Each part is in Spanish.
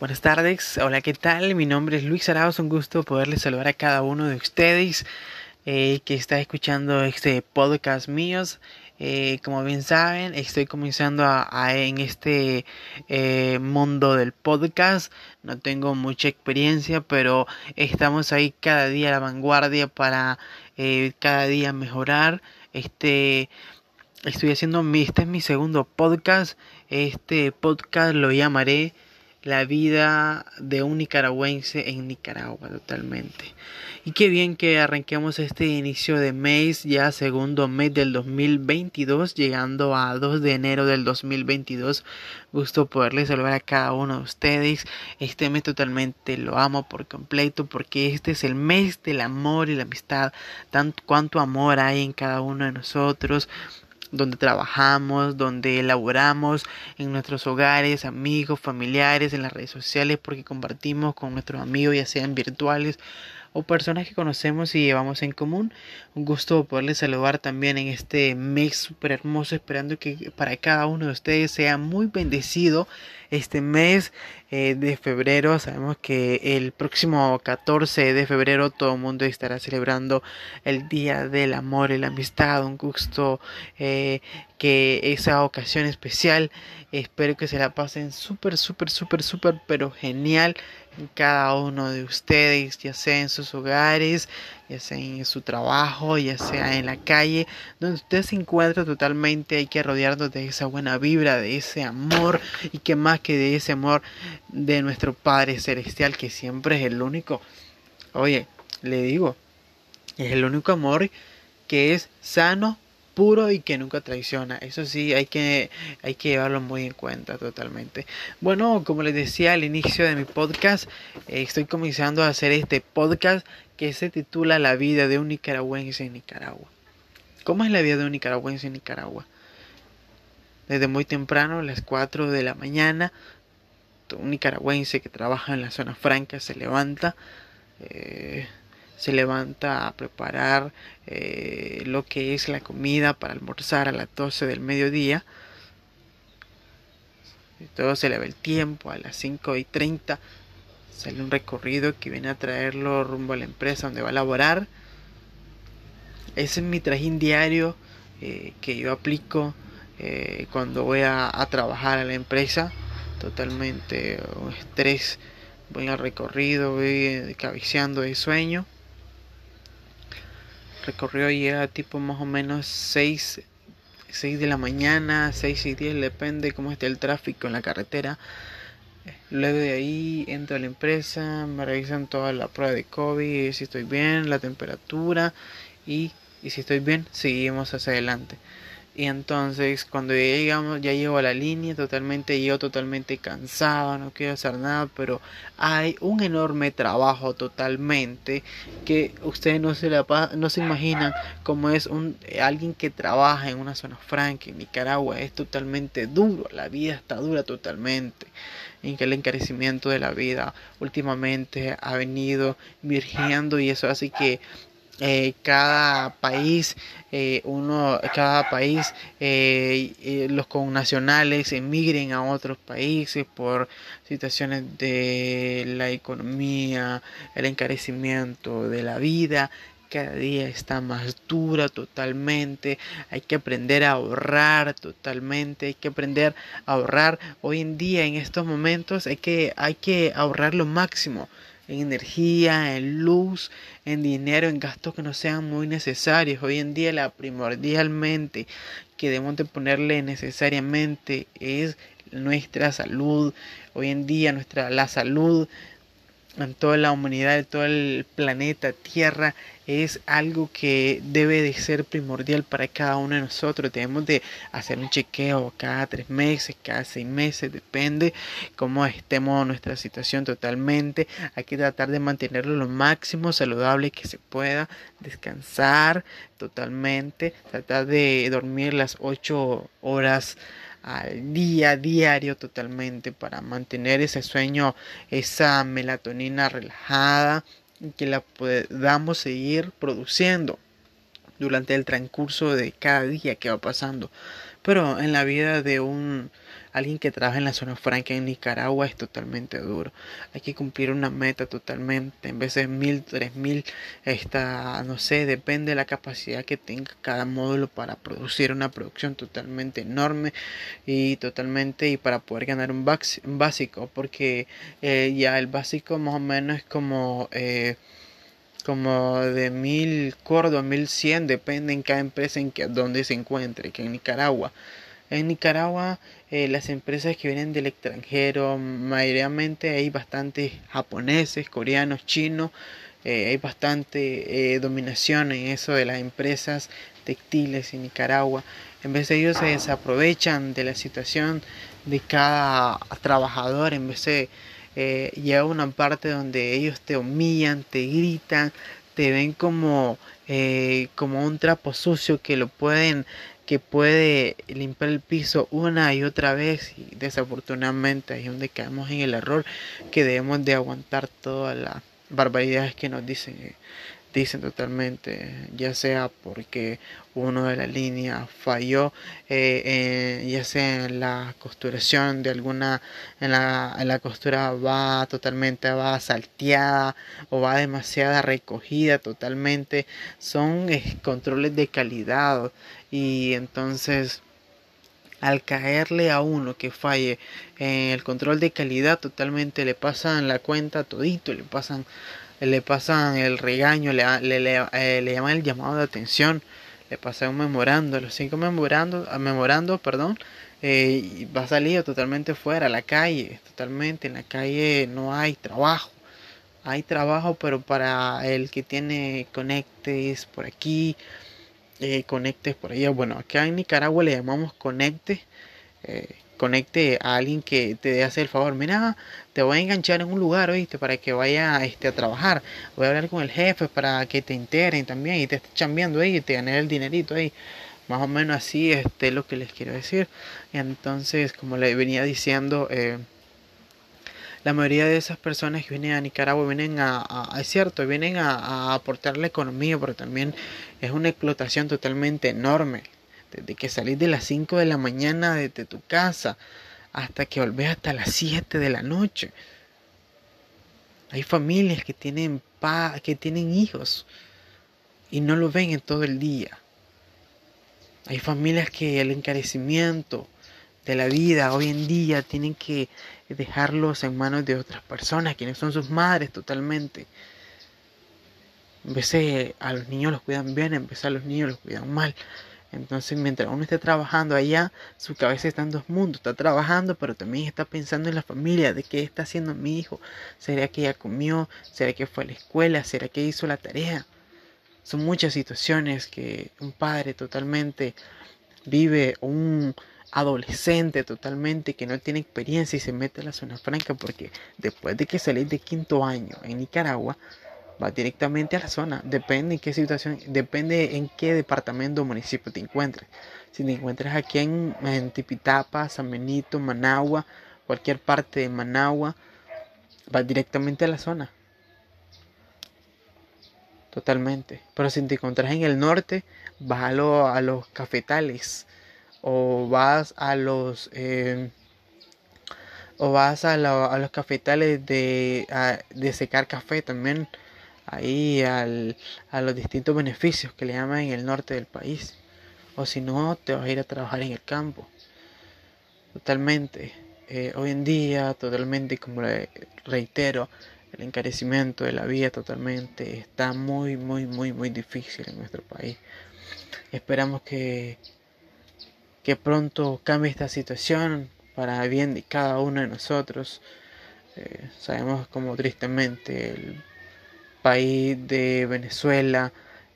Buenas tardes, hola, ¿qué tal? Mi nombre es Luis Arauz, un gusto poderles saludar a cada uno de ustedes eh, que está escuchando este podcast míos. Eh, como bien saben, estoy comenzando a, en este eh, mundo del podcast. No tengo mucha experiencia, pero estamos ahí cada día a la vanguardia para cada día mejorar. Este, estoy haciendo mi, este es mi segundo podcast. Este podcast lo llamaré la vida de un nicaragüense en Nicaragua totalmente. Y qué bien que arranquemos este inicio de mes, ya segundo mes del 2022, llegando a 2 de enero del 2022. Gusto poderles saludar a cada uno de ustedes. Este mes totalmente lo amo por completo porque este es el mes del amor y la amistad. Tanto cuánto amor hay en cada uno de nosotros donde trabajamos, donde elaboramos, en nuestros hogares, amigos, familiares, en las redes sociales, porque compartimos con nuestros amigos, ya sean virtuales o personas que conocemos y llevamos en común. Un gusto poderles saludar también en este mes súper hermoso, esperando que para cada uno de ustedes sea muy bendecido este mes eh, de febrero. Sabemos que el próximo 14 de febrero todo el mundo estará celebrando el Día del Amor y la Amistad. Un gusto eh, que esa ocasión especial. Espero que se la pasen súper, súper, súper, súper, pero genial cada uno de ustedes, ya sea en sus hogares, ya sea en su trabajo, ya sea en la calle, donde usted se encuentra totalmente, hay que rodearnos de esa buena vibra, de ese amor y que más que de ese amor de nuestro Padre Celestial, que siempre es el único, oye, le digo, es el único amor que es sano, puro y que nunca traiciona. Eso sí, hay que, hay que llevarlo muy en cuenta totalmente. Bueno, como les decía al inicio de mi podcast, eh, estoy comenzando a hacer este podcast que se titula La vida de un nicaragüense en Nicaragua. ¿Cómo es la vida de un nicaragüense en Nicaragua? Desde muy temprano, a las 4 de la mañana, un nicaragüense que trabaja en la zona franca se levanta. Eh, se levanta a preparar eh, lo que es la comida para almorzar a las 12 del mediodía. Todo se le va el tiempo, a las 5 y 30 sale un recorrido que viene a traerlo rumbo a la empresa donde va a laborar. Ese es mi trajín diario eh, que yo aplico eh, cuando voy a, a, trabajar a la empresa. Totalmente un estrés. Voy al recorrido, voy cabeceando de sueño recorrió ya tipo más o menos 6, 6 de la mañana, 6 y 10, depende cómo esté el tráfico en la carretera. Luego de ahí entro a la empresa, me revisan toda la prueba de COVID, si estoy bien, la temperatura y, y si estoy bien, seguimos hacia adelante. Y entonces cuando ya llegamos, ya llego a la línea, totalmente yo totalmente cansado, no quiero hacer nada, pero hay un enorme trabajo totalmente que ustedes no se la no se imaginan cómo es un alguien que trabaja en una zona franca en Nicaragua, es totalmente duro, la vida está dura totalmente. En que el encarecimiento de la vida últimamente ha venido virgiendo y eso hace que eh, cada país, eh, uno, cada país, eh, los connacionales emigren a otros países por situaciones de la economía, el encarecimiento de la vida, cada día está más dura totalmente, hay que aprender a ahorrar totalmente, hay que aprender a ahorrar. Hoy en día en estos momentos hay que hay que ahorrar lo máximo en energía, en luz, en dinero, en gastos que no sean muy necesarios. Hoy en día la primordialmente que debemos de ponerle necesariamente es nuestra salud. Hoy en día nuestra la salud en toda la humanidad, en todo el planeta Tierra, es algo que debe de ser primordial para cada uno de nosotros. Debemos de hacer un chequeo cada tres meses, cada seis meses, depende cómo estemos nuestra situación totalmente. Hay que tratar de mantenerlo lo máximo saludable que se pueda, descansar totalmente, tratar de dormir las ocho horas al día diario totalmente para mantener ese sueño, esa melatonina relajada que la podamos seguir produciendo durante el transcurso de cada día que va pasando. Pero en la vida de un alguien que trabaja en la zona franca en Nicaragua es totalmente duro. Hay que cumplir una meta totalmente, en vez de mil, tres mil, está, no sé, depende de la capacidad que tenga cada módulo para producir una producción totalmente enorme y totalmente y para poder ganar un, básico, porque eh, ya el básico más o menos es como eh, como de mil cordo a mil cien, depende en cada empresa en que, donde se encuentre, que en Nicaragua. En Nicaragua eh, las empresas que vienen del extranjero, mayormente hay bastantes japoneses, coreanos, chinos, eh, hay bastante eh, dominación en eso de las empresas textiles en Nicaragua. En vez de ellos se desaprovechan de la situación de cada trabajador, en vez de eh, llega una parte donde ellos te humillan, te gritan, te ven como, como un trapo sucio que lo pueden que puede limpiar el piso una y otra vez y desafortunadamente ahí es donde caemos en el error que debemos de aguantar todas las barbaridades que nos dicen eh, dicen totalmente, ya sea porque uno de la línea falló, eh, ya sea en la costuración de alguna, en la, en la costura va totalmente, va salteada o va demasiada recogida totalmente, son eh, controles de calidad y entonces al caerle a uno que falle en el control de calidad totalmente le pasan la cuenta todito, le pasan le pasan el regaño, le, le, eh, le, llaman el llamado de atención, le pasan un memorando, los cinco memorando, ah, memorando perdón, eh, va salido totalmente fuera, a la calle, totalmente, en la calle no hay trabajo, hay trabajo, pero para el que tiene conectes por aquí, eh, conectes por allá, bueno, acá en Nicaragua le llamamos conectes, eh, conecte a alguien que te hace el favor, mira, te voy a enganchar en un lugar, oíste, para que vaya este, a trabajar, voy a hablar con el jefe para que te integren también y te estén chambeando ahí y te ganen el dinerito ahí. Más o menos así este, es lo que les quiero decir. Entonces, como le venía diciendo, eh, la mayoría de esas personas que vienen a Nicaragua vienen a, es cierto, vienen a, a aportar la economía, pero también es una explotación totalmente enorme de que salís de las 5 de la mañana desde tu casa hasta que volvés hasta las 7 de la noche. Hay familias que tienen pa que tienen hijos y no lo ven en todo el día. Hay familias que el encarecimiento de la vida hoy en día tienen que dejarlos en manos de otras personas, quienes son sus madres totalmente. En de a los niños los cuidan bien, en vez a los niños los cuidan mal. Entonces, mientras uno esté trabajando allá, su cabeza está en dos mundos. Está trabajando, pero también está pensando en la familia, de qué está haciendo mi hijo. ¿Será que ya comió? ¿Será que fue a la escuela? ¿Será que hizo la tarea? Son muchas situaciones que un padre totalmente vive, un adolescente totalmente que no tiene experiencia y se mete a la zona franca porque después de que salís de quinto año en Nicaragua, va directamente a la zona. Depende en qué situación, depende en qué departamento o municipio te encuentres. Si te encuentras aquí en, Tipitapa, San Benito, Managua, cualquier parte de Managua, va directamente a la zona. Totalmente. Pero si te encuentras en el norte, vas a, los cafetales. O vas a los... Eh, o vas a, los cafetales de, de secar café también ahí al, a los distintos beneficios que le llaman en el norte del país. O si no, te vas a ir a trabajar en el campo. Totalmente. Eh, hoy en día, totalmente, como le reitero, el encarecimiento de la vida totalmente está muy, muy, muy, muy difícil en nuestro país. Esperamos que, que pronto cambie esta situación para bien de cada uno de nosotros. Eh, sabemos como tristemente el país de Venezuela,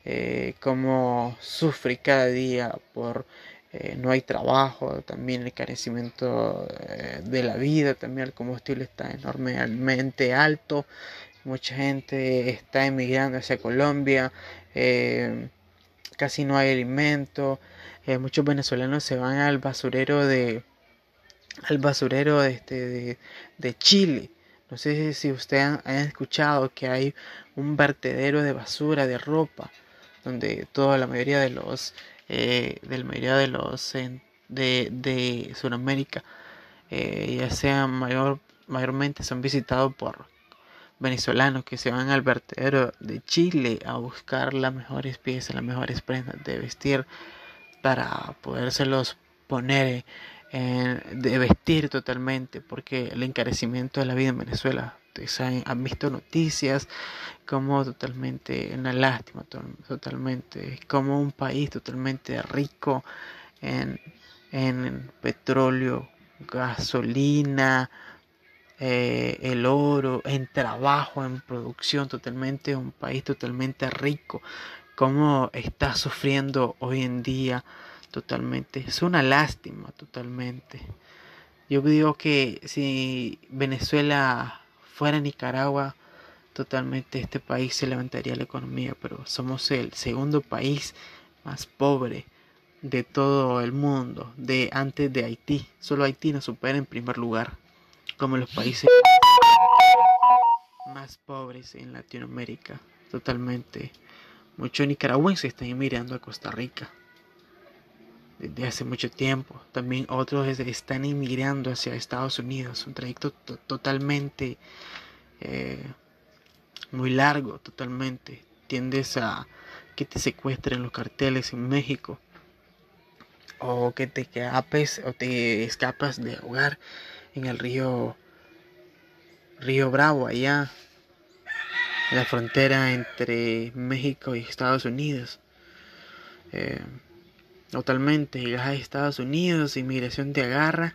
eh, cómo sufre cada día por eh, no hay trabajo, también el carecimiento eh, de la vida, también el combustible está enormemente alto, mucha gente está emigrando hacia Colombia, casi no hay alimento, muchos venezolanos se van al basurero de al basurero este, de Chile no sé si ustedes han, escuchado que hay un vertedero de basura, de ropa, donde toda la mayoría de los, eh, de mayoría de los de, de Sudamérica eh, ya sean mayor, mayormente son visitados por venezolanos que se van al vertedero de Chile a buscar las mejores piezas, las mejores prendas de vestir para podérselos poner de vestir totalmente, porque el encarecimiento de la vida en Venezuela, ustedes han, visto noticias como totalmente una lástima, totalmente, como un país totalmente rico en, en petróleo, gasolina, eh, el oro, en trabajo, en producción, totalmente un país totalmente rico, como está sufriendo hoy en día totalmente. Es una lástima totalmente. Yo digo que si Venezuela fuera Nicaragua, totalmente este país se levantaría la economía, pero somos el segundo país más pobre de todo el mundo, de antes de Haití. Solo Haití nos supera en primer lugar, como los países más pobres en Latinoamérica, totalmente. Muchos nicaragüenses están mirando a Costa Rica desde hace mucho tiempo. También otros están inmigrando hacia Estados Unidos, un trayecto totalmente eh, muy largo, totalmente. Tiendes a que te secuestren los carteles en México o que te escapes o te escapas de hogar en el río Río Bravo allá en la frontera entre México y Estados Unidos. Eh, Totalmente, llegas a Estados Unidos, inmigración te agarra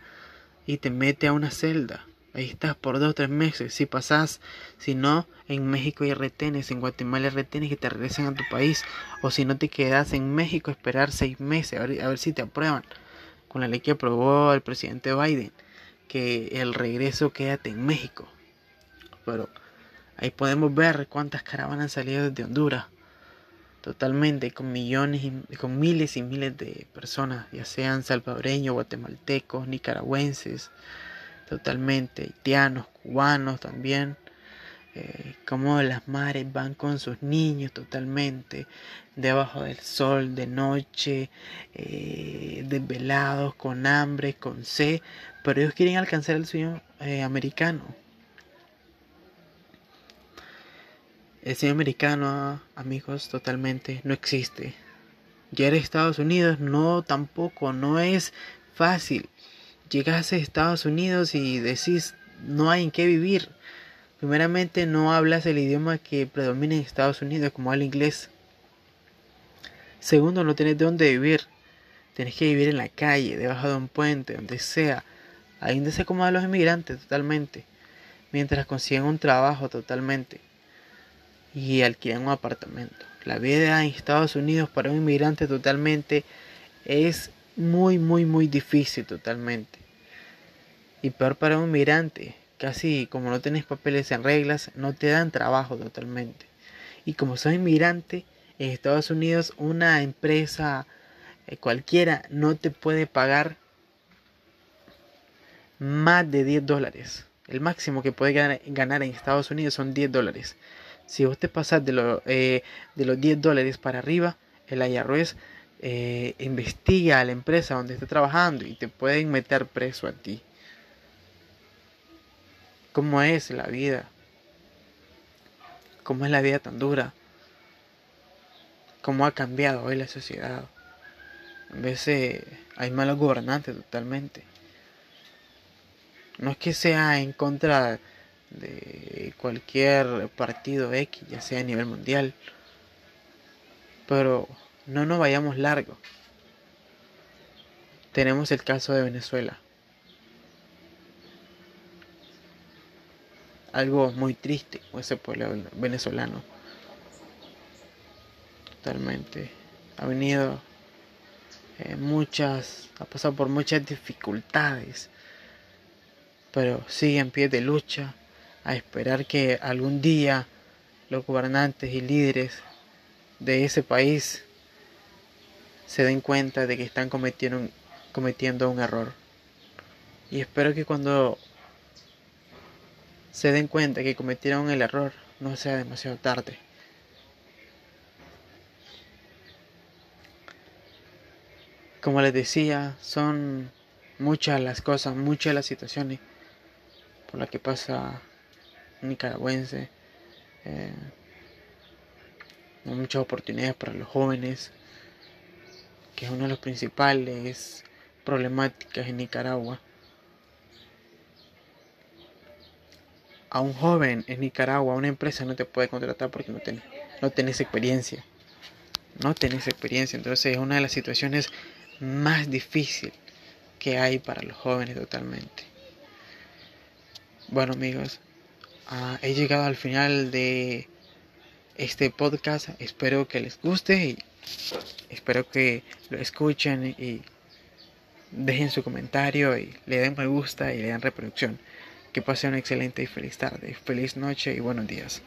y te mete a una celda. Ahí estás por dos o tres meses. Si pasas, si no, en México hay retenes, en Guatemala hay retenes que te regresan a tu país. O si no te quedas en México, esperar seis meses a ver si te aprueban. Con la ley que aprobó el presidente Biden, que el regreso quédate en México. Pero ahí podemos ver cuántas caravanas han salido desde Honduras totalmente con millones y con miles y miles de personas, ya sean salvadoreños, guatemaltecos, nicaragüenses, totalmente haitianos, cubanos también, eh, como las madres van con sus niños totalmente debajo del sol, de noche, eh, desvelados, con hambre, con sed, pero ellos quieren alcanzar el sueño eh, americano El cine americano, amigos, totalmente no existe. Llegar a Estados Unidos no tampoco, no es fácil. Llegas a Estados Unidos y decís no hay en qué vivir. Primeramente no hablas el idioma que predomina en Estados Unidos como el inglés. Segundo, no tienes de dónde vivir. Tienes que vivir en la calle, debajo de un puente, donde sea. Ahí donde se acomodan los inmigrantes totalmente. Mientras consiguen un trabajo totalmente y alquilan un apartamento. La vida en Estados Unidos para un inmigrante totalmente es muy, muy, muy difícil totalmente. Y peor para un inmigrante, casi como no tienes papeles en reglas, no te dan trabajo totalmente. Y como sos inmigrante, en Estados Unidos una empresa eh, cualquiera no te puede pagar más de 10 dólares. El máximo que puede ganar en Estados Unidos son 10 dólares. Si vos te de, eh, de los 10 dólares para arriba, el IRS eh, investiga a la empresa donde está trabajando y te pueden meter preso a ti. ¿Cómo es la vida? ¿Cómo es la vida tan dura? ¿Cómo ha cambiado hoy la sociedad? A veces hay malos gobernantes totalmente. No es que sea en contra de cualquier partido X, ya sea a nivel mundial. Pero no nos vayamos largo. Tenemos el caso de Venezuela. Algo muy triste ese pueblo venezolano. Totalmente. Ha venido eh, muchas, ha pasado por muchas dificultades, pero sigue en pie de lucha a esperar que algún día los gobernantes y líderes de ese país se den cuenta de que están cometiendo, cometiendo un error. Y espero que cuando se den cuenta que cometieron el error no sea demasiado tarde. Como les decía, son muchas las cosas, muchas las situaciones por las que pasa nicaragüense. Eh, muchas oportunidades para los jóvenes, que es una de las principales problemáticas en Nicaragua. A un joven en Nicaragua, una empresa no te puede contratar porque no, ten, no tenés experiencia. No tenés experiencia, entonces es una de las situaciones más difíciles que hay para los jóvenes totalmente. Bueno amigos, ah, he llegado al final de este podcast. Espero que les guste y espero que lo escuchen y dejen su comentario y le den me gusta y le den reproducción. Que pasen una excelente y feliz tarde, feliz noche y buenos días.